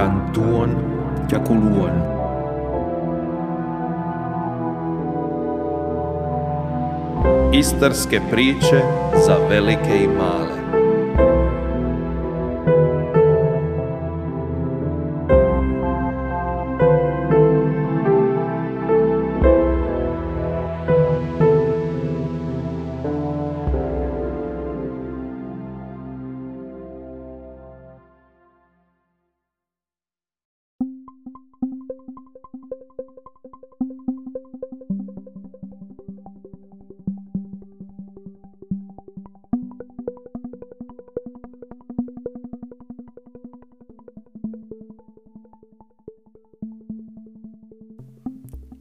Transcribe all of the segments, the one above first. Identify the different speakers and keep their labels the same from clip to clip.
Speaker 1: kantuon ja kuluon. Istarske priče za velike i male.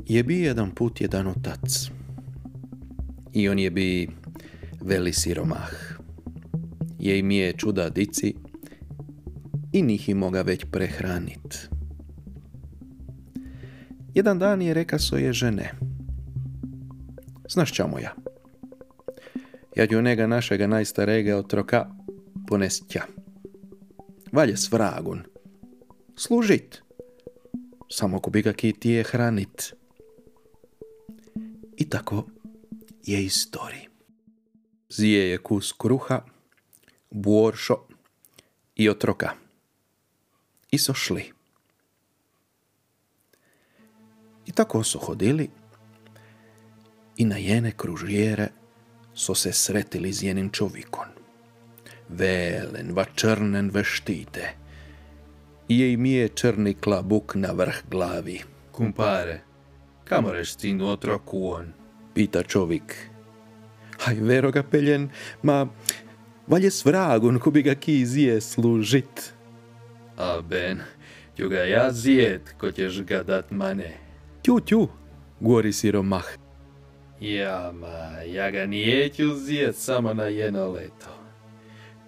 Speaker 2: Je bi jedan put jedan otac. I on je bi veli siromah. Je mi je čuda dici i njih moga već prehranit. Jedan dan je reka svoje žene. Znaš čamo ja? Ja ću njega našega najstarega otroka ponest tja. Valje s vragun. Služit. Samo ko bi ga je hranit. I tako je istorij. Zije je kus kruha, buoršo i otroka. I so šli. I tako su hodili i na jene kružijere so se sretili z jenim čovikom. Velen, va črnen veštite. I je črni klabuk na vrh glavi.
Speaker 1: Kumpare, kamo reš sin otroku on?
Speaker 2: Pita čovik. Aj, vero ga peljen, ma valje s vragun ko bi ga ki zije služit.
Speaker 1: A ben, ću ga ja zijet, ko ćeš ga dat mane.
Speaker 2: Tju, tju, govori siromah.
Speaker 1: Ja, ma, ja ga nijeću zijet samo na jedno leto.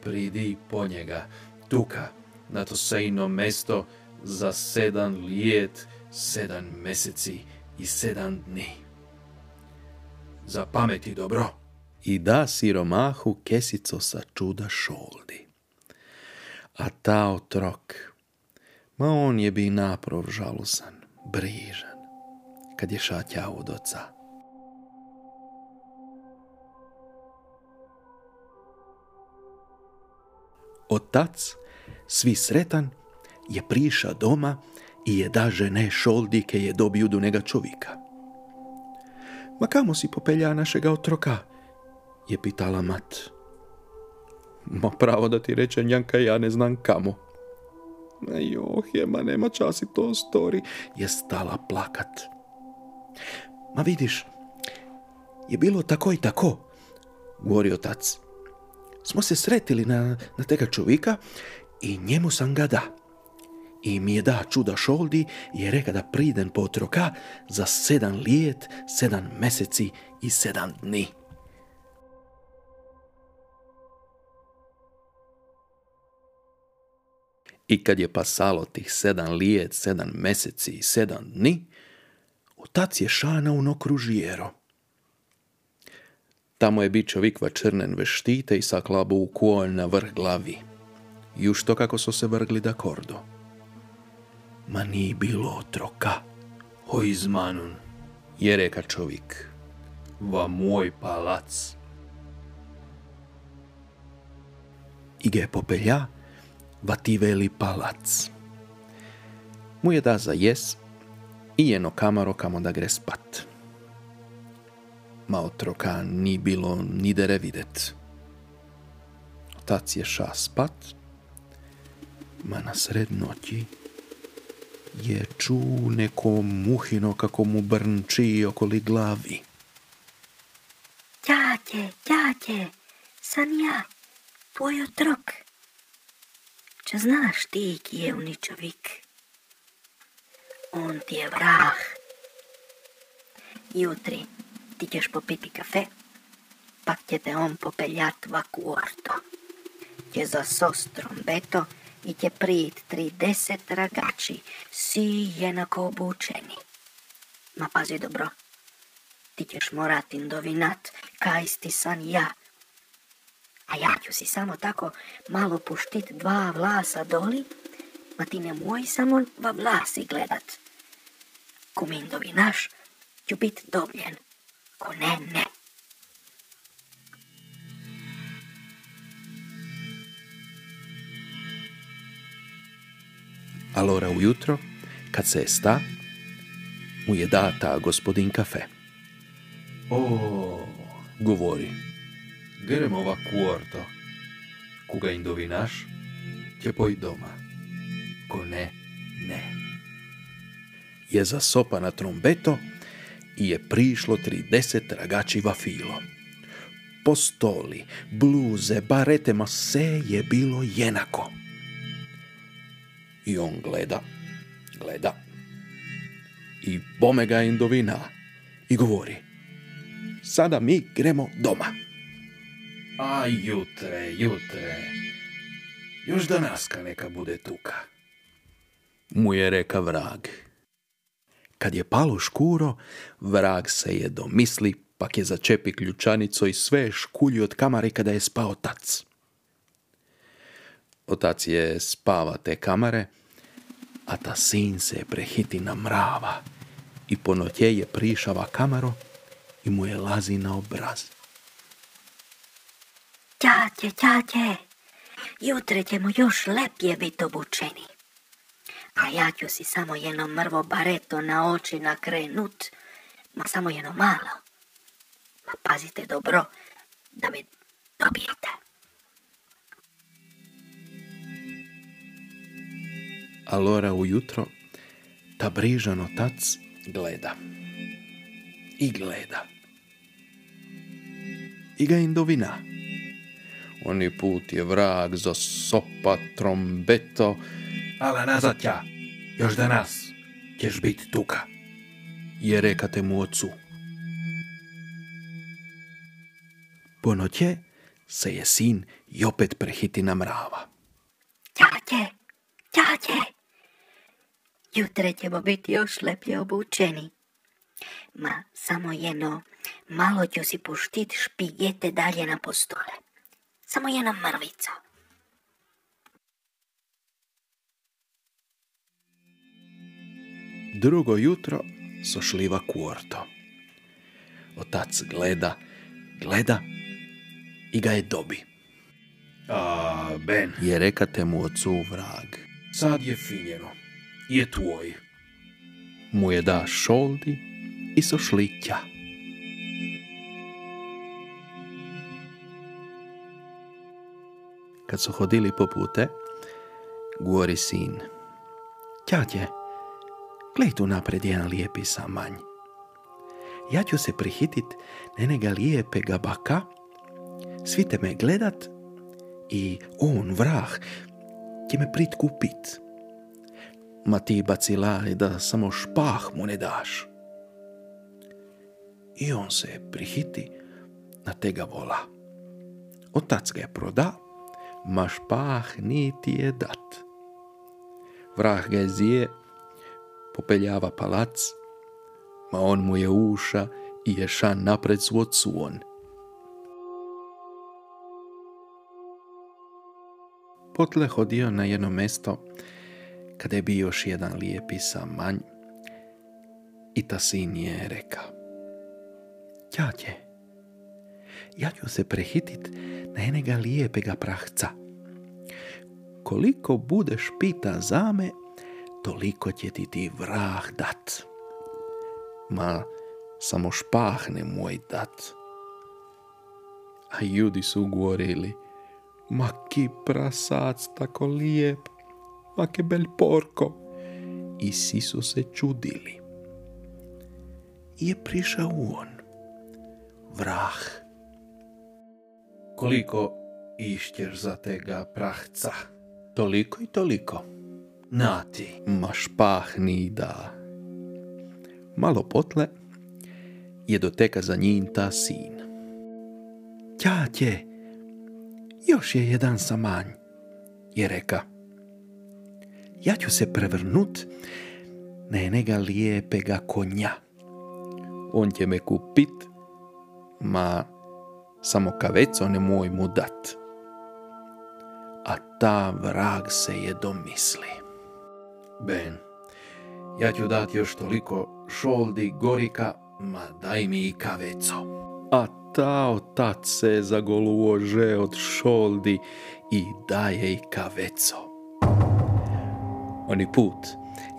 Speaker 1: Pridi po njega, tuka, na to sejno mesto za sedam lijet, sedam meseci i sedam dni. Za pameti dobro.
Speaker 2: I da siromahu kesico sa čuda šoldi. A ta otrok, ma on je bi naprov žalusan, brižan, kad je šatja od oca. Otac, svi sretan, je priša doma i je da žene šoldike je dobiju do njega čovjeka. Ma kamo si popelja našega otroka? je pitala mat. Ma pravo da ti rečem, Janka, ja ne znam kamo. Ma joh, je, ma nema časi to stori, je stala plakat. Ma vidiš, je bilo tako i tako, govori otac. Smo se sretili na, na tega čovjeka i njemu sam ga da. I mi je da čuda šoldi je reka da priden po otroka za sedam lijet, sedam meseci i sedam dni. I kad je pasalo tih sedam lijet, sedam meseci i sedam dni, otac je šana u nokružijero. Tamo je bit čovjek va črnen veštite i saklabu u na vrh glavi. Juž to kako su se vrgli da kordo. Ma nije bilo otroka,
Speaker 1: O izmanun,
Speaker 2: je reka čovjek.
Speaker 1: va moj palac.
Speaker 2: I ge popelja, va ti veli palac. Mu je da za jes i jeno kamaro kamo da gre spat. Ma otroka ni bilo ni dere videt. Otac je ša spat, ma na sred noći je ču neko muhino kako mu brnči okoli glavi.
Speaker 3: Ťaťe, ťaťe, sam ja, tvoj otrok. Čo znaš ti, kijevničovik? On ti je vrah. Jutri ti ćeš popiti kafe, pak će te on popeljat vaku orto. Će za sostrom beto i će prit 30 ragači, svi jednako obučeni. Ma pazi dobro, ti ćeš morat indovinat kaj sti san ja. A ja ću si samo tako malo puštit dva vlasa doli, Ma ti nemoj samo va vlasi gledat. Kumindovi naš ću bit dobljen. Ko ne, ne.
Speaker 2: Allora ujutro, kad se sta, mu je data gospodin kafe.
Speaker 1: O,
Speaker 2: Govori,
Speaker 1: gremo ova kuorto. Koga indovinaš, će poj doma. Ko ne, ne.
Speaker 2: je zasopa na trombeto i je prišlo 30 ragači vafilo. Postoli, bluze, barete, ma sve je bilo jednako. I on gleda, gleda. I bome ga indovina i govori, sada mi gremo doma.
Speaker 1: A jutre, jutre. Još danaska neka bude tuka.
Speaker 2: mu je reka vrag. Kad je palo škuro, vrag se je domisli, pak je začepi ključanico i sve škulji od kamare kada je spao tac. Otac je spava te kamare, a ta sin se prehiti na mrava i po notje je prišava kamaro i mu je lazi na obraz.
Speaker 3: Ćaće, ćaće, jutre ćemo još lepje biti obučeni. A ja ću si samo jedno mrvo bareto na oči nakrenut, ma samo jedno malo. Ma pazite dobro da me dobijete.
Speaker 2: Allora ujutro ta brižan otac gleda. I gleda. I ga indovina. Oni put je vrag za sopa, trombeto,
Speaker 1: Ala nazad tja, još danas ćeš bit tuka.
Speaker 2: je rekate mu ocu. Po noće se je sin i opet prehiti na mrava.
Speaker 3: Ćaće, ćaće, jutre ćemo biti još lepje obučeni. Ma samo jedno, malo ću si puštit špigete dalje na postole. Samo jedna mrvica.
Speaker 2: Drugo jutro sošliva kuorto. Otac gleda, gleda i ga je dobi.
Speaker 1: A, Ben,
Speaker 2: Je rekate mu ocu vrag.
Speaker 1: Sad je finjeno. Je tvoj.
Speaker 2: Mu je da šoldi i sošli ća. Kad su hodili po pute, govori sin. Ćaće, glej tu napred jedan lijepi samanj. Ja ću se prihitit na enega lijepega baka, svi te me gledat i on, vrah, će prit kupit. Ma ti bacilari da samo špah mu ne daš. I on se prihiti na tega vola. Otac ga je proda, ma špah niti je dat. Vrah ga je zije, popeljava palac, ma on mu je uša i ješan napred svod. Potle hodio na jedno mesto kada je bio još jedan lijepi samanj i ta sin je reka Ćaće, ja ću se prehitit na enega lijepega prahca. Koliko budeš pita za me, toliko će ti ti vrah dat. Ma, samo špah ne moj dat. A ljudi su govorili, ma ki prasac tako lijep, ma ke bel porko. I svi su se čudili. I je prišao on, vrah.
Speaker 1: Koliko išćeš za tega prahca?
Speaker 2: Toliko i toliko.
Speaker 1: Na ti.
Speaker 2: Ma špah ni da. Malo potle je doteka za njim ta sin. Ćaće, još je jedan samanj, je reka. Ja ću se prevrnut na enega lijepega konja. On će me kupit, ma samo kaveco ne moj mu dat. A ta vrag se je domisli.
Speaker 1: Ben, ja ću dati još toliko šoldi, gorika, ma daj mi i kaveco.
Speaker 2: A ta otac se zagoluože od šoldi i daje i kaveco. Oni put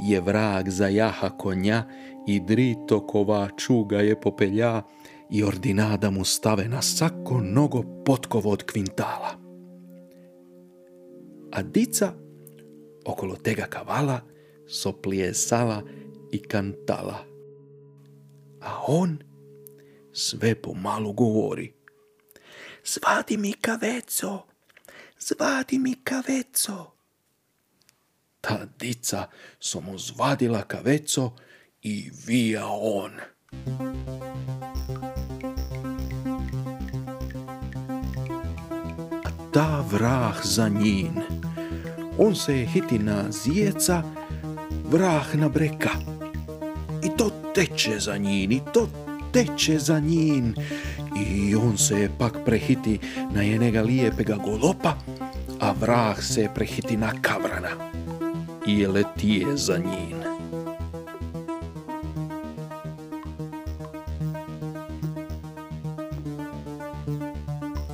Speaker 2: je vrag za jaha konja i drito kovaču ga je popelja i ordinada mu stave na sako nogo potkovo od kvintala. A dica okolo tega kavala soplije sala i kantala. A on sve pomalu govori. Zvadi mi kaveco, zvadi mi kaveco. Ta dica zvadila kaveco i vija on. A ta vrah za njin. On se je hiti na zijeca, vrah na breka. I to teče za njin, i to teče za njin. I on se je pak prehiti na jenega lijepega golopa, a vrah se je prehiti na kavrana. I letije za njin.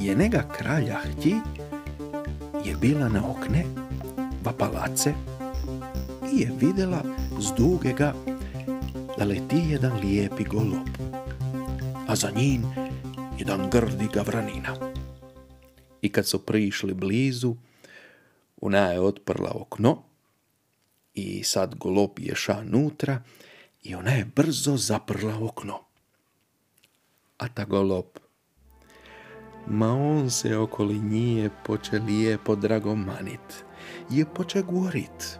Speaker 2: Jenega kralja htji je bila na okne, va palace, i je vidjela z dugega da leti jedan lijepi golub, a za njim jedan grdi gavranina. I kad su prišli blizu, ona je otprla okno i sad golob je ša nutra i ona je brzo zaprla okno. A ta golob, ma on se okoli njije poče lijepo dragomanit, je poče govorit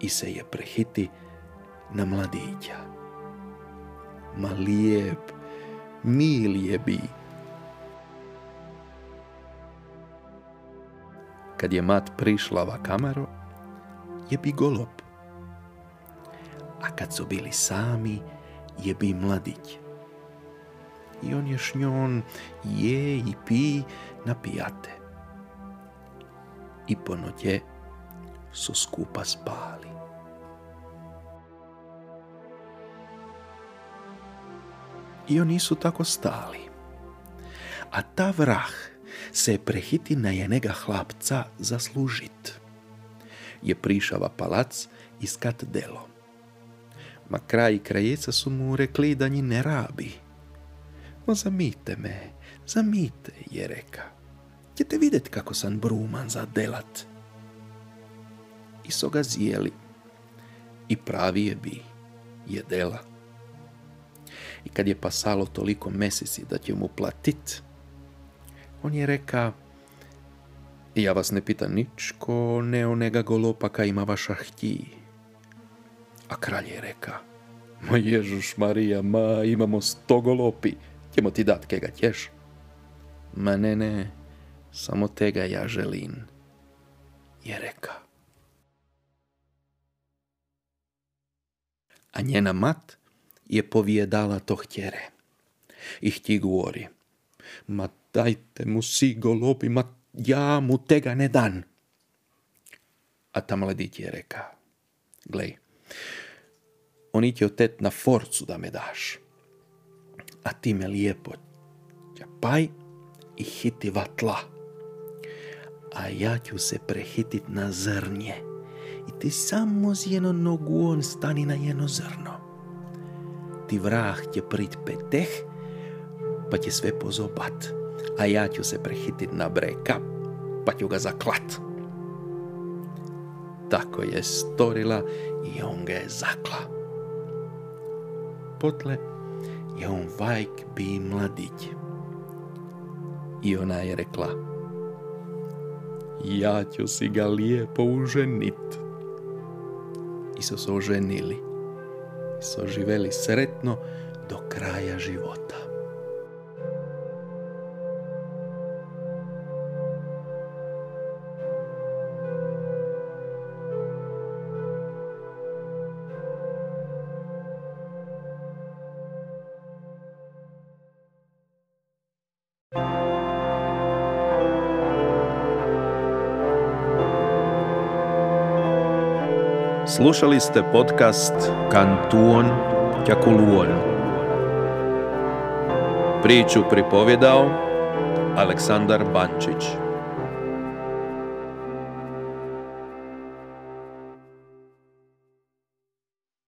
Speaker 2: i se je prehiti na mladića. Ma lijep, mil je bi. Kad je mat prišla va kamero, je bi golob. A kad su bili sami, je bi mladić. I on je šnjon je i pi na pijate. I po noće su skupa spali. I oni su tako stali. A ta vrah se prehiti na jenega hlapca zaslužit. Je prišava palac iskat delo. Ma kraj krajeca su mu rekli da nji ne rabi. Ma zamite me, zamite, je reka. Ćete vidjeti kako sam bruman za delat. I so ga zjeli. I pravi je bi, je dela. I kad je pasalo toliko meseci da će mu platit, on je reka, ja vas ne pitam ničko, ne onega golopaka ima vaša htji. A kralj je reka, ma Ježuš Marija, ma imamo sto golopi, ćemo ti dat kega ćeš. Ma ne, ne, samo tega ja želim, je reka. A njena mat je povijedala to htjere. I htji govori, ma dajte mu si golobi, ma ja mu tega ne dan. A ta mladić je reka, glej, oni će otet na forcu da me daš, a ti me lijepo čapaj i hiti vatla, a ja ću se prehitit na zrnje i ti samo z jedno nogu on stani na jedno zrno ti vrah će prit peteh, pa će sve pozobat, a ja ću se prehitit na breka, pa ću ga zaklat. Tako je storila i on ga je zakla. Potle je on vajk bi mladić. I ona je rekla, ja ću si ga lijepo uženit. I su se oženili so živeli sretno do kraja života. Slušali ste podcast Kantuon Kjakuluon. Priču pripovjedao Aleksandar Bančić.